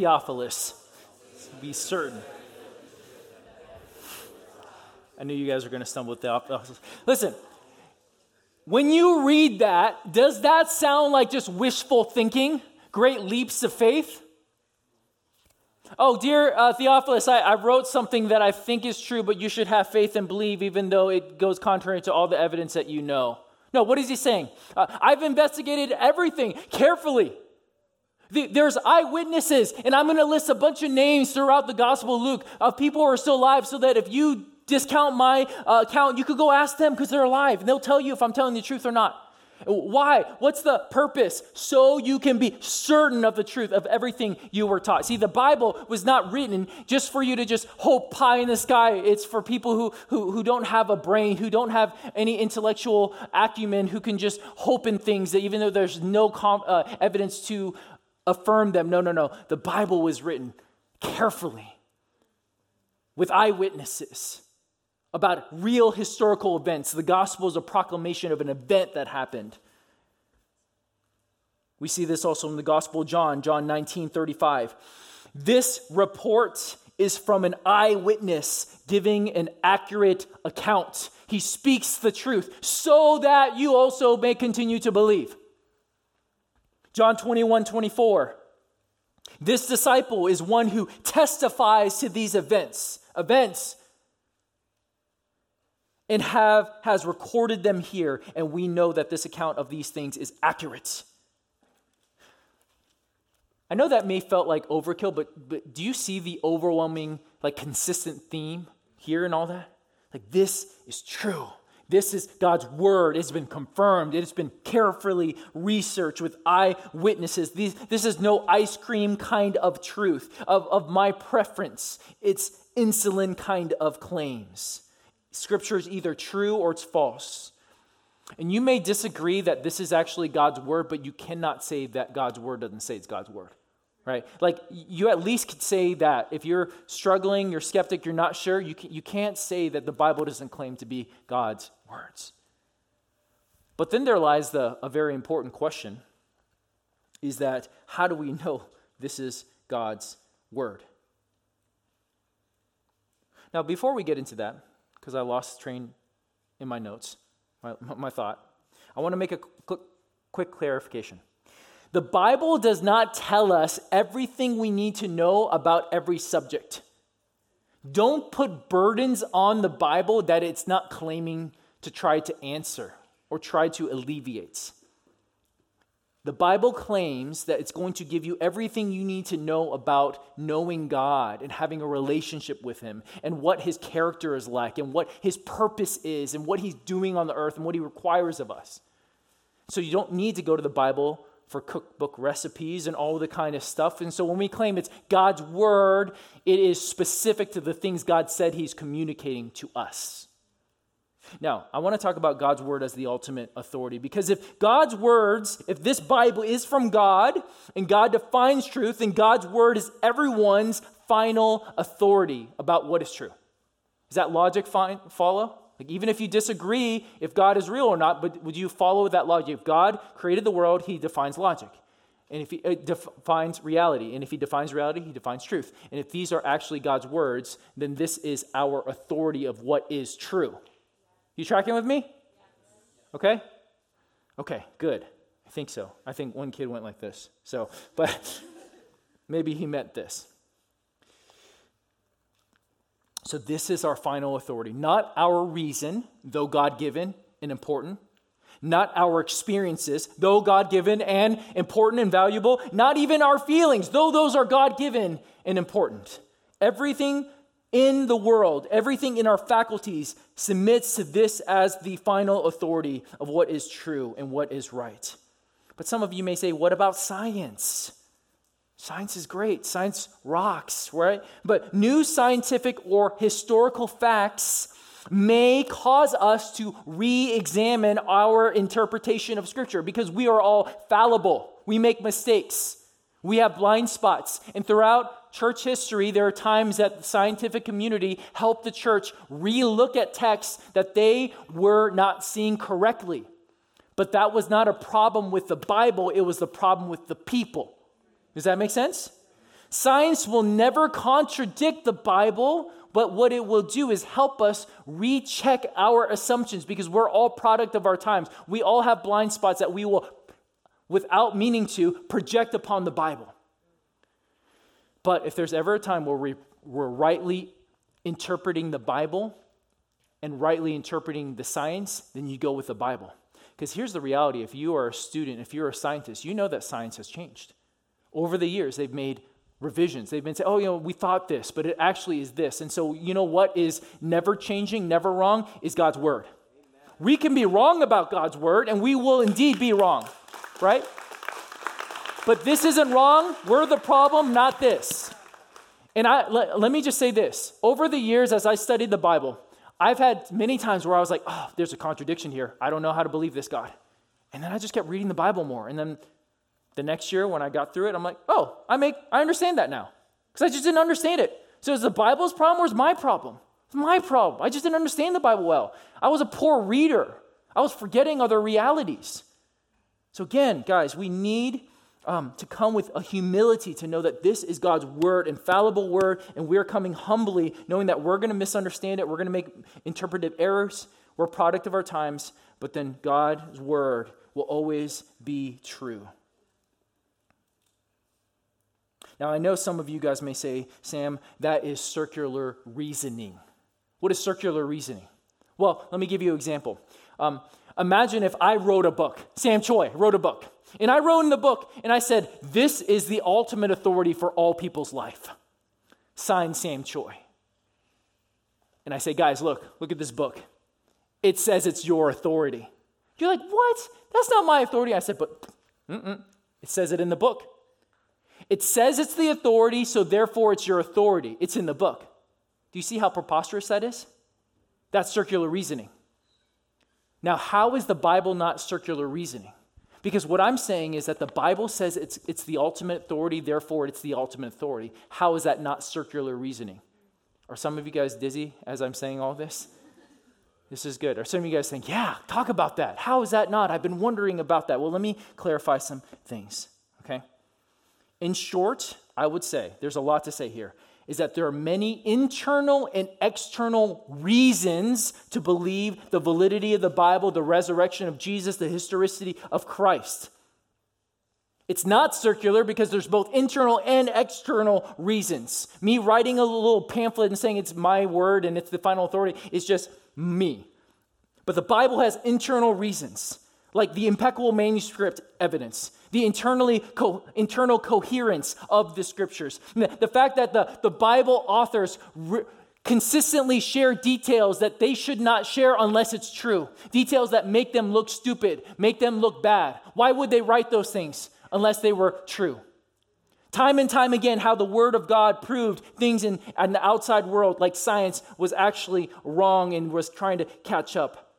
Theophilus. Be certain. I knew you guys were going to stumble with that. Listen, when you read that, does that sound like just wishful thinking? Great leaps of faith? Oh, dear uh, Theophilus, I, I, wrote something that I think is true, but you should have faith and believe, even though it goes contrary to all the evidence that you know. No, what is he saying? Uh, I've investigated everything carefully. The, there's eyewitnesses, and I'm going to list a bunch of names throughout the Gospel of Luke of people who are still alive so that if you discount my uh, account, you could go ask them because they're alive, and they'll tell you if I'm telling the truth or not. Why? What's the purpose? So you can be certain of the truth of everything you were taught. See, the Bible was not written just for you to just hope pie in the sky. It's for people who, who, who don't have a brain, who don't have any intellectual acumen, who can just hope in things that even though there's no com- uh, evidence to affirm them. No, no, no. The Bible was written carefully with eyewitnesses about real historical events. The gospel is a proclamation of an event that happened. We see this also in the Gospel of John, John 19 35. This report is from an eyewitness giving an accurate account. He speaks the truth so that you also may continue to believe. John 21 24. This disciple is one who testifies to these events, events and have has recorded them here and we know that this account of these things is accurate. I know that may felt like overkill but, but do you see the overwhelming like consistent theme here and all that? Like this is true this is God's word. It's been confirmed. It's been carefully researched with eyewitnesses. These, this is no ice cream kind of truth, of, of my preference. It's insulin kind of claims. Scripture is either true or it's false. And you may disagree that this is actually God's word, but you cannot say that God's word doesn't say it's God's word, right? Like you at least could say that. If you're struggling, you're skeptic, you're not sure, you, can, you can't say that the Bible doesn't claim to be God's words. But then there lies the, a very important question is that how do we know this is God's word? Now, before we get into that, because I lost train in my notes, my, my thought. I want to make a quick, quick clarification. The Bible does not tell us everything we need to know about every subject. Don't put burdens on the Bible that it's not claiming to try to answer or try to alleviate. The Bible claims that it's going to give you everything you need to know about knowing God and having a relationship with Him and what His character is like and what His purpose is and what He's doing on the earth and what He requires of us. So you don't need to go to the Bible for cookbook recipes and all the kind of stuff. And so when we claim it's God's Word, it is specific to the things God said He's communicating to us. Now, I want to talk about God's word as the ultimate authority because if God's words, if this Bible is from God and God defines truth, then God's word is everyone's final authority about what is true. Does that logic find, follow? Like even if you disagree if God is real or not, but would you follow that logic? If God created the world, he defines logic. And if he uh, defines reality, and if he defines reality, he defines truth. And if these are actually God's words, then this is our authority of what is true. You tracking with me? Okay? Okay, good. I think so. I think one kid went like this. So, but maybe he meant this. So, this is our final authority, not our reason, though God given and important, not our experiences, though God given and important and valuable, not even our feelings, though those are God given and important. Everything in the world, everything in our faculties submits to this as the final authority of what is true and what is right. But some of you may say, what about science? Science is great. Science rocks, right? But new scientific or historical facts may cause us to re examine our interpretation of Scripture because we are all fallible. We make mistakes. We have blind spots. And throughout church history, there are times that the scientific community helped the church relook at texts that they were not seeing correctly. But that was not a problem with the Bible, it was the problem with the people. Does that make sense? Science will never contradict the Bible but what it will do is help us recheck our assumptions because we're all product of our times. We all have blind spots that we will, without meaning to, project upon the Bible. But if there's ever a time where we, we're rightly interpreting the Bible and rightly interpreting the science, then you go with the Bible. Because here's the reality if you are a student, if you're a scientist, you know that science has changed. Over the years, they've made revisions. They've been saying, oh, you know, we thought this, but it actually is this. And so, you know what is never changing, never wrong, is God's word. Amen. We can be wrong about God's word, and we will indeed be wrong, right? But this isn't wrong. We're the problem, not this. And I, let, let me just say this. Over the years, as I studied the Bible, I've had many times where I was like, oh, there's a contradiction here. I don't know how to believe this God. And then I just kept reading the Bible more. And then the next year when I got through it, I'm like, oh, I make I understand that now. Because I just didn't understand it. So is the Bible's problem or is my problem? It's my problem. I just didn't understand the Bible well. I was a poor reader. I was forgetting other realities. So again, guys, we need um, to come with a humility to know that this is God's word, infallible word, and we're coming humbly, knowing that we're going to misunderstand it, we're going to make interpretive errors, we're a product of our times, but then God's word will always be true. Now, I know some of you guys may say, Sam, that is circular reasoning. What is circular reasoning? Well, let me give you an example. Um, imagine if I wrote a book, Sam Choi wrote a book, and I wrote in the book and I said, This is the ultimate authority for all people's life. Signed Sam Choi. And I say, Guys, look, look at this book. It says it's your authority. You're like, What? That's not my authority. I said, But it says it in the book. It says it's the authority, so therefore it's your authority. It's in the book. Do you see how preposterous that is? That's circular reasoning. Now, how is the Bible not circular reasoning? Because what I'm saying is that the Bible says it's, it's the ultimate authority, therefore it's the ultimate authority. How is that not circular reasoning? Are some of you guys dizzy as I'm saying all this? This is good. Are some of you guys saying, yeah, talk about that? How is that not? I've been wondering about that. Well, let me clarify some things? In short, I would say, there's a lot to say here, is that there are many internal and external reasons to believe the validity of the Bible, the resurrection of Jesus, the historicity of Christ. It's not circular because there's both internal and external reasons. Me writing a little pamphlet and saying it's my word and it's the final authority is just me. But the Bible has internal reasons, like the impeccable manuscript evidence the internally co- internal coherence of the scriptures. The fact that the, the Bible authors re- consistently share details that they should not share unless it's true, details that make them look stupid, make them look bad. Why would they write those things unless they were true? Time and time again, how the Word of God proved things in, in the outside world, like science, was actually wrong and was trying to catch up.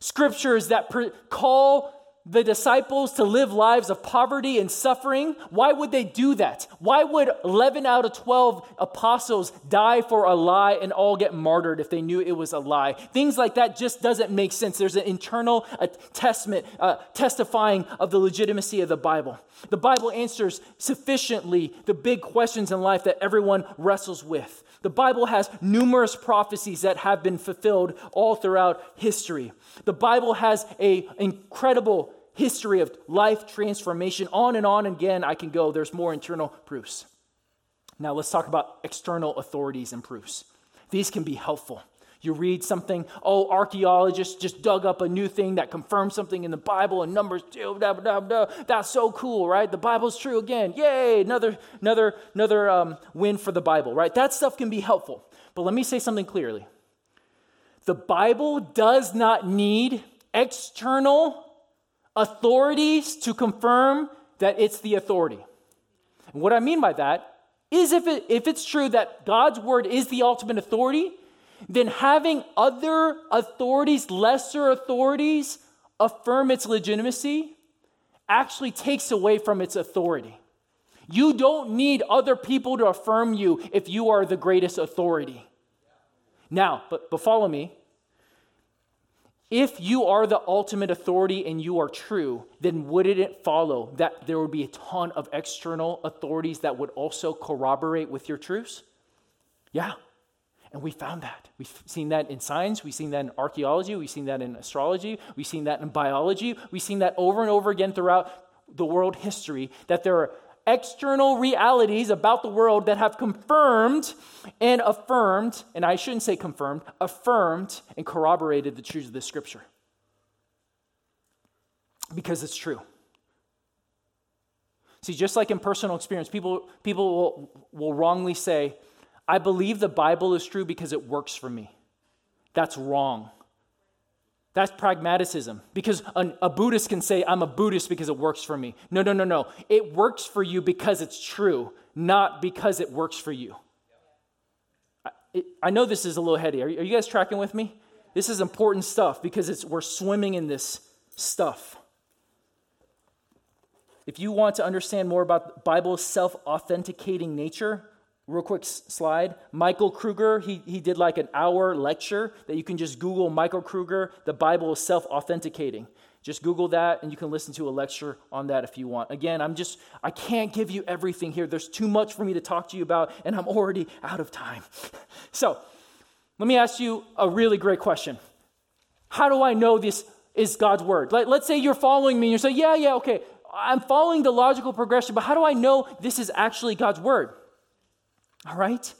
Scriptures that pre- call the disciples to live lives of poverty and suffering, why would they do that? Why would 11 out of 12 apostles die for a lie and all get martyred if they knew it was a lie? Things like that just doesn't make sense. There's an internal testament uh, testifying of the legitimacy of the Bible. The Bible answers sufficiently the big questions in life that everyone wrestles with. The Bible has numerous prophecies that have been fulfilled all throughout history. The Bible has an incredible history of life transformation. On and on again, I can go. There's more internal proofs. Now, let's talk about external authorities and proofs. These can be helpful. You read something, oh, archaeologists just dug up a new thing that confirms something in the Bible and Numbers, blah, blah, blah, blah. that's so cool, right? The Bible's true again. Yay, another, another, another um, win for the Bible, right? That stuff can be helpful. But let me say something clearly. The Bible does not need external authorities to confirm that it's the authority. And what I mean by that is if, it, if it's true that God's word is the ultimate authority, then having other authorities, lesser authorities, affirm its legitimacy actually takes away from its authority. You don't need other people to affirm you if you are the greatest authority. Now, but, but follow me. If you are the ultimate authority and you are true, then wouldn't it follow that there would be a ton of external authorities that would also corroborate with your truths? Yeah. And we found that. We've seen that in science, we've seen that in archaeology, we've seen that in astrology, we've seen that in biology, we've seen that over and over again throughout the world history that there are external realities about the world that have confirmed and affirmed, and I shouldn't say confirmed, affirmed and corroborated the truths of this scripture. Because it's true. See, just like in personal experience, people, people will, will wrongly say, I believe the Bible is true because it works for me. That's wrong. That's pragmatism. Because a, a, Buddhist can say, I'm a Buddhist because it works for me. No, no, no, no. It works for you because it's true, not because it works for you. I, it, I know this is a little heady. Are, are you guys tracking with me? This is important stuff because it's, we're swimming in this stuff. If you want to understand more about the Bible's self authenticating nature, Real quick slide. Michael Kruger, he, he did like an hour lecture that you can just Google Michael Kruger, the Bible is self authenticating. Just Google that and you can listen to a lecture on that if you want. Again, I'm just, I can't give you everything here. There's too much for me to talk to you about, and I'm already out of time. so, let me ask you a really great question. How do I know this is God's word? Let, let's say you're following me and you say, yeah, yeah, okay, I'm following the logical progression, but how do I know this is actually God's word? All right?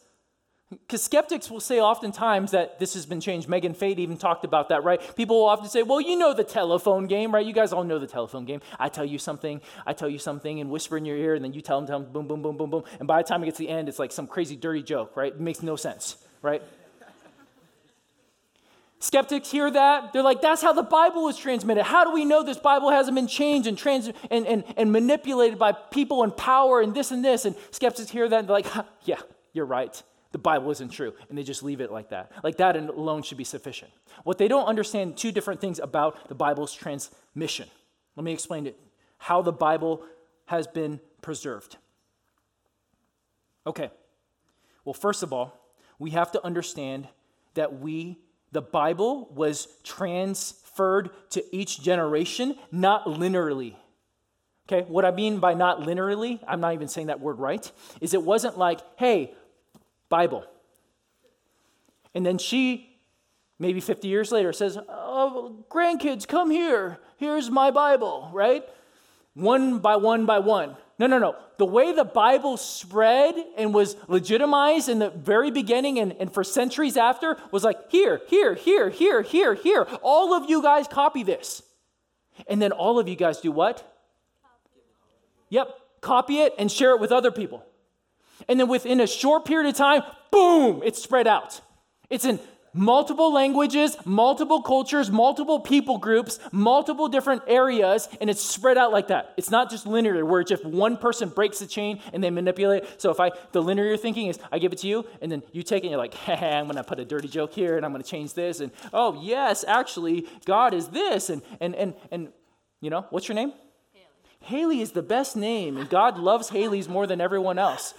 Because skeptics will say oftentimes that this has been changed. Megan Fade even talked about that, right? People will often say, well, you know the telephone game, right? You guys all know the telephone game. I tell you something, I tell you something, and whisper in your ear, and then you tell them, tell them, boom, boom, boom, boom, boom. And by the time it gets to the end, it's like some crazy, dirty joke, right? It makes no sense, right? Skeptics hear that. They're like, that's how the Bible was transmitted. How do we know this Bible hasn't been changed and, trans- and, and, and manipulated by people in power and this and this? And skeptics hear that and they're like, yeah, you're right. The Bible isn't true. And they just leave it like that. Like that alone should be sufficient. What they don't understand, two different things about the Bible's transmission. Let me explain it. How the Bible has been preserved. Okay. Well, first of all, we have to understand that we, the Bible, was transferred to each generation, not linearly. Okay, what I mean by not linearly, I'm not even saying that word right, is it wasn't like, hey, Bible. And then she, maybe 50 years later, says, Oh, grandkids, come here. Here's my Bible, right? One by one by one. No, no, no. The way the Bible spread and was legitimized in the very beginning and, and for centuries after was like, here, here, here, here, here, here. All of you guys copy this. And then all of you guys do what? Yep, copy it and share it with other people. And then within a short period of time, boom, it's spread out. It's in multiple languages, multiple cultures, multiple people groups, multiple different areas, and it's spread out like that. It's not just linear, where if one person breaks the chain and they manipulate. So if I, the linear thinking is I give it to you, and then you take it and you're like, hey, I'm going to put a dirty joke here, and I'm going to change this, and oh, yes, actually, God is this, and, and, and, and, you know, what's your name? Haley is the best name, and God loves Haley's more than everyone else,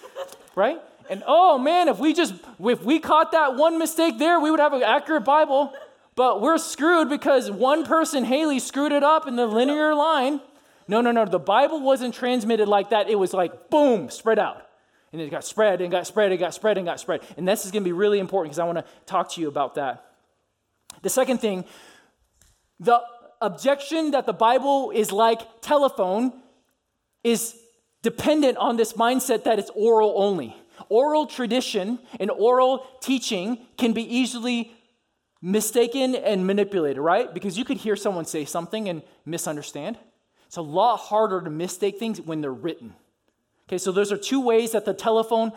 right? And oh man, if we just if we caught that one mistake there, we would have an accurate Bible. But we're screwed because one person, Haley, screwed it up in the linear line. No, no, no. The Bible wasn't transmitted like that. It was like boom, spread out. And it got spread and got spread and got spread and got spread. And this is going to be really important because I want to talk to you about that. The second thing, the objection that the Bible is like telephone is dependent on this mindset that it's oral only. Oral tradition and oral teaching can be easily mistaken and manipulated, right? Because you could hear someone say something and misunderstand. It's a lot harder to mistake things when they're written. Okay, so those are two ways that the telephone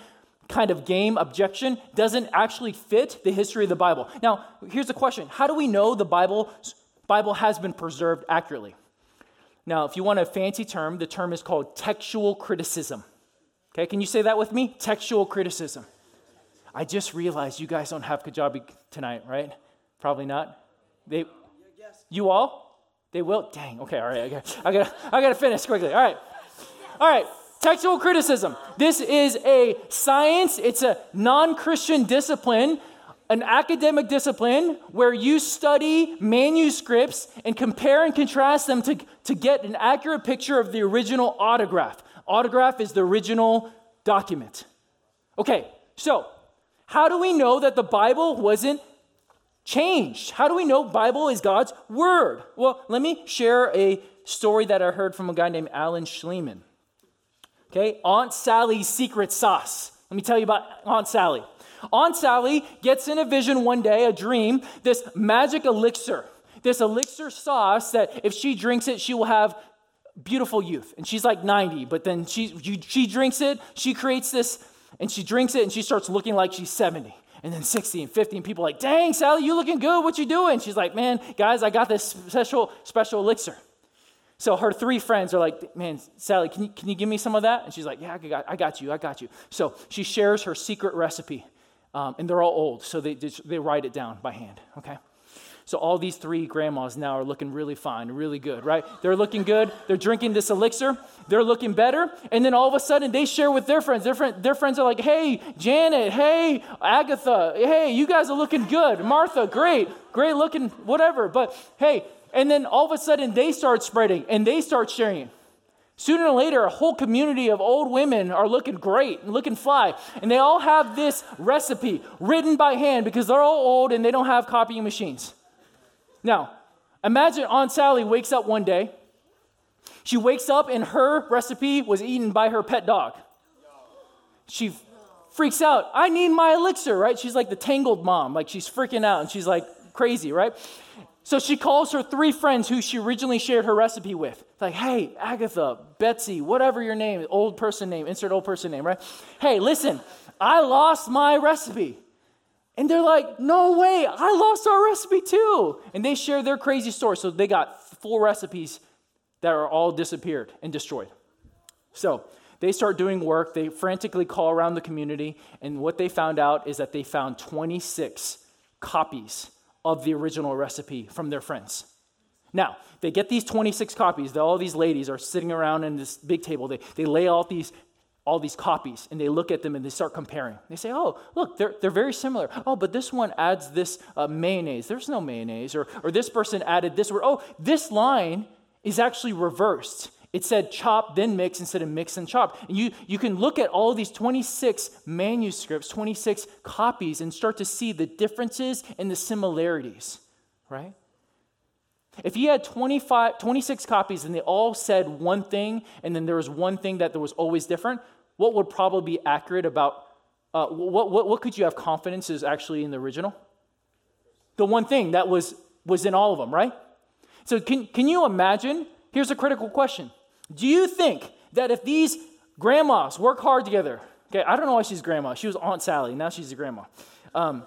kind of game objection doesn't actually fit the history of the Bible. Now, here's the question How do we know the Bible, Bible has been preserved accurately? Now, if you want a fancy term, the term is called textual criticism. Okay, can you say that with me? Textual criticism. I just realized you guys don't have Kajabi tonight, right? Probably not. They, you all? They will. Dang. Okay. All right. Okay. I got. I got. I got to finish quickly. All right. All right. Textual criticism. This is a science. It's a non-Christian discipline an academic discipline where you study manuscripts and compare and contrast them to, to get an accurate picture of the original autograph. Autograph is the original document. Okay, so How do we know that the Bible wasn't changed? How do we know Bible is God's word? Well, let me share a story that I heard from a guy named Alan Shlemon. Okay, Aunt Sally's secret sauce. Let me tell you about Aunt Sally. Aunt Sally gets in a vision one day, a dream, this magic elixir, this elixir sauce that if she drinks it, she will have beautiful youth. And she's like 90, but then she, she drinks it, she creates this, and she drinks it, and she starts looking like she's 70 and then 60 and 50 and people like dang sally you looking good. What you doing? She's like man guys i got this special special elixir. So her three friends are like man sally can you, can you give me some of that? And she's like yeah I got, I got you i got you. So she shares her secret recipe um, and they're all old so they, they write it down by hand okay so all these three grandmas now are looking really fine, really good, right? They're looking good. They're drinking this elixir. They're looking better. And then all of a sudden they share with their friends. Their, friend, their friends are like, hey, Janet, hey, Agatha, hey, you guys are looking good. Martha, great, great looking, whatever. But hey, and then all of a sudden they start spreading and they start sharing. Sooner or later, a whole community of old women are looking great and looking fly. And they all have this recipe written by hand because they're all old and they don't have copying machines. Now, imagine Aunt Sally wakes up one day. She wakes up and her recipe was eaten by her pet dog. She freaks out. I need my elixir, right? She's like the tangled mom. Like she's freaking out and she's like crazy, right? So she calls her three friends who she originally shared her recipe with. Like, hey, Agatha, Betsy, whatever your name, old person name, insert old person name, right? Hey, listen, I lost my recipe. And they're like, no way, I lost our recipe too. And they share their crazy story. So they got four recipes that are all disappeared and destroyed. So they start doing work. They frantically call around the community. And what they found out is that they found 26 copies of the original recipe from their friends. Now, they get these 26 copies. All these ladies are sitting around in this big table. They, they lay out these all these copies and they look at them and they start comparing. They say, oh, look, they're, they're very similar. Oh, but this one adds this uh, mayonnaise. There's no mayonnaise. Or, or this person added this word. Oh, this line is actually reversed. It said chop, then mix instead of mix and chop. And you, you can look at all these 26 manuscripts, 26 copies, and start to see the differences and the similarities, right? If you had 25, 26 copies and they all said one thing, and then there was one thing that there was always different, what would probably be accurate about uh, what, what, what could you have confidence is actually in the original? The one thing that was, was in all of them, right? So, can, can you imagine? Here's a critical question Do you think that if these grandmas work hard together, okay, I don't know why she's grandma, she was Aunt Sally, now she's a grandma, um,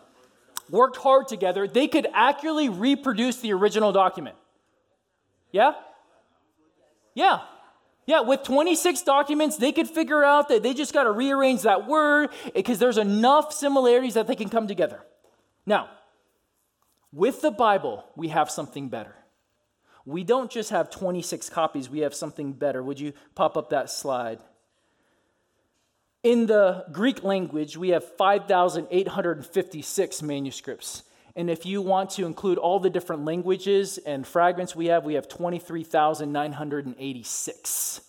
worked hard together, they could accurately reproduce the original document? Yeah? Yeah. Yeah, with 26 documents, they could figure out that they just got to rearrange that word because there's enough similarities that they can come together. Now, with the Bible, we have something better. We don't just have 26 copies, we have something better. Would you pop up that slide? In the Greek language, we have 5,856 manuscripts. And if you want to include all the different languages and fragments we have, we have 23,986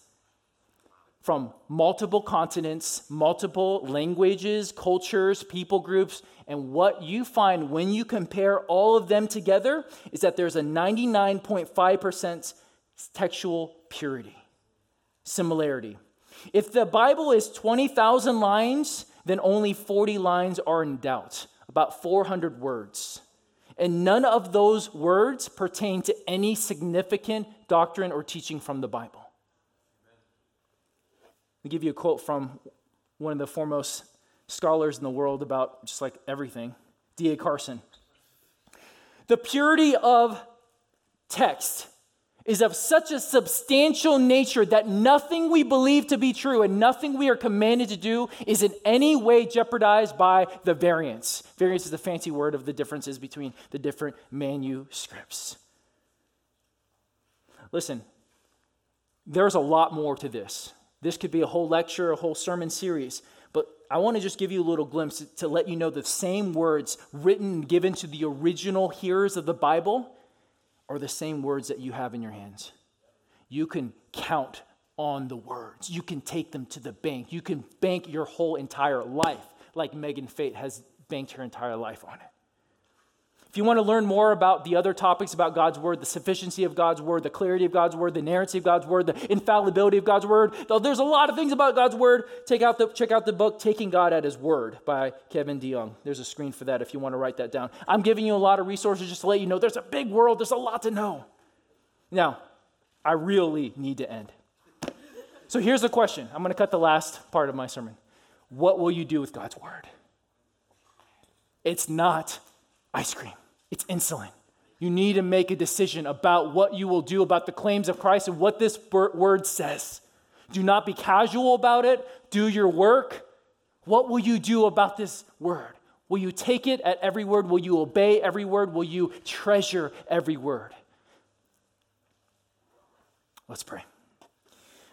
from multiple continents, multiple languages, cultures, people groups. And what you find when you compare all of them together is that there's a 99.5% textual purity, similarity. If the Bible is 20,000 lines, then only 40 lines are in doubt about 400 words. And none of those words pertain to any significant doctrine or teaching from the Bible. Me give you a quote from one of the foremost scholars in the world about just like everything, D.A. Carson. The purity of text is of such a substantial nature that nothing we believe to be true and nothing we are commanded to do is in any way jeopardized by the variance. Variance is the fancy word of the differences between the different manuscripts. Listen, there's a lot more to this. This could be a whole lecture, a whole sermon series. But I want to just give you a little glimpse to let you know the same words written and given to the original hearers of the Bible are the same words that you have in your hands. You can count on the words, you can take them to the bank, you can bank your whole entire life, like Megan Fate has banked her entire life on it. If you want to learn more about the other topics about God's word, the sufficiency of God's word, the clarity of God's word, the narrative of God's word, the infallibility of God's word, there's a lot of things about God's word. Take out the, check out the book Taking God at His Word by Kevin DeYoung. There's a screen for that if you want to write that down. I'm giving you a lot of resources just to let you know there's a big world, there's a lot to know. Now, I really need to end. So here's the question. I'm going to cut the last part of my sermon. What will you do with God's word? It's not ice cream. It's insulin. You need to make a decision about what you will do about the claims of Christ and what this word says. Do not be casual about it. Do your work. What will you do about this word? Will you take it at every word? Will you obey every word? Will you treasure every word? Let's pray.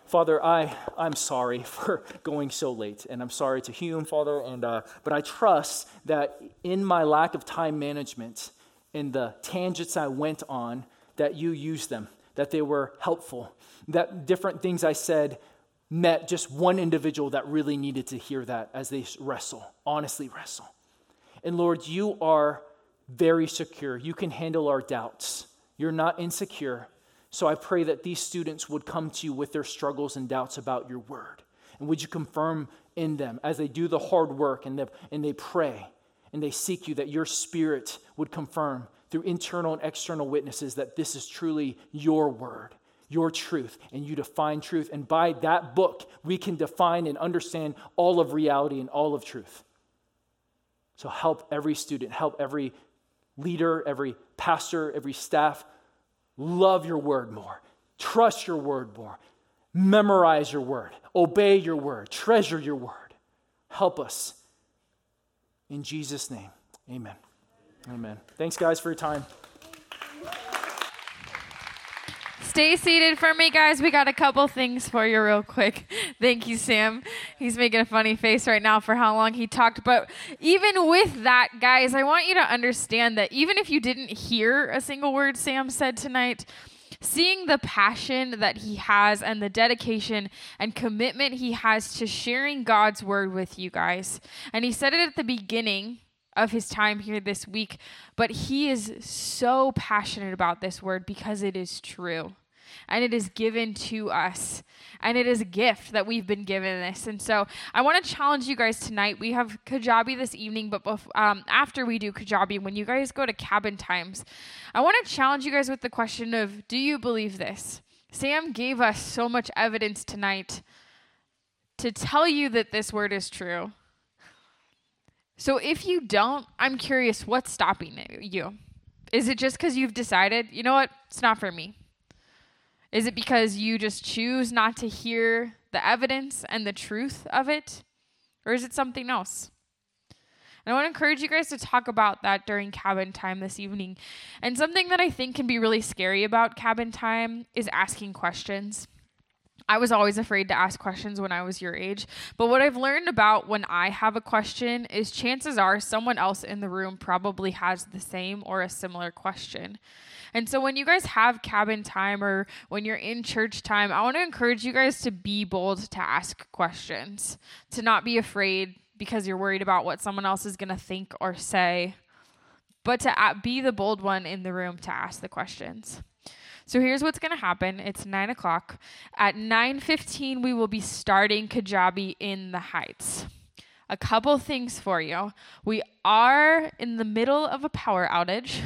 Father, I, I'm sorry for going so late, and I'm sorry to Hume, Father, and, uh, but I trust that in my lack of time management, in the tangents I went on, that you used them, that they were helpful, that different things I said met just one individual that really needed to hear that as they wrestle, honestly wrestle. And Lord, you are very secure. You can handle our doubts. You're not insecure. So I pray that these students would come to you with their struggles and doubts about your word. And would you confirm in them as they do the hard work and they, and they pray and they seek you, that your spirit would confirm through internal and external witnesses that this is truly your word, your truth, and you define truth. And by that book, we can define and understand all of reality and all of truth. So help every student, help every leader, every pastor, every staff love your word more, trust your word more, memorize your word, obey your word, treasure your word. Help us in Jesus' name, amen. Amen. Thanks, guys, for your time. Stay seated for me, guys. We got a couple things for you, real quick. Thank you, Sam. He's making a funny face right now for how long he talked. But even with that, guys, I want you to understand that even if you didn't hear a single word Sam said tonight, seeing the passion that he has and the dedication and commitment he has to sharing God's word with you guys. And he said it at the beginning of his time here this week, but he is so passionate about this word because it is true and it is given to us. And it is a gift that we've been given this. And so I want to challenge you guys tonight. We have Kajabi this evening, but bef- um, after we do Kajabi, when you guys go to cabin times, I want to challenge you guys with the question of do you believe this? Sam gave us so much evidence tonight to tell you that this word is true. So if you don't, I'm curious what's stopping you? Is it just because you've decided, you know what, it's not for me? Is it because you just choose not to hear the evidence and the truth of it? Or is it something else? And I want to encourage you guys to talk about that during cabin time this evening. And something that I think can be really scary about cabin time is asking questions. I was always afraid to ask questions when I was your age. But what I've learned about when I have a question is chances are someone else in the room probably has the same or a similar question. And so when you guys have cabin time or when you're in church time, I want to encourage you guys to be bold to ask questions, to not be afraid because you're worried about what someone else is going to think or say, but to be the bold one in the room to ask the questions. So here's what's going to happen. It's nine o'clock. At 9:15, we will be starting Kajabi in the Heights a couple things for you. We are in the middle of a power outage.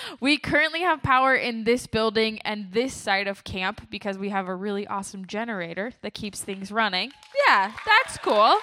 we currently have power in this building and this side of camp because we have a really awesome generator that keeps things running. Yeah, that's cool.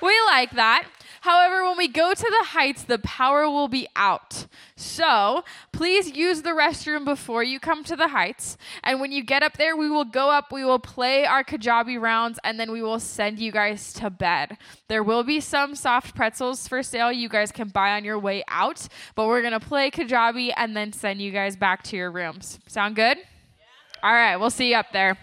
We like that. However, when we go to the heights, the power will be out. So please use the restroom before you come to the heights. And when you get up there, we will go up, we will play our Kajabi rounds, and then we will send you guys to bed. There will be some soft pretzels for sale you guys can buy on your way out, but we're going to play Kajabi and then send you guys back to your rooms. Sound good? Yeah. All right, we'll see you up there.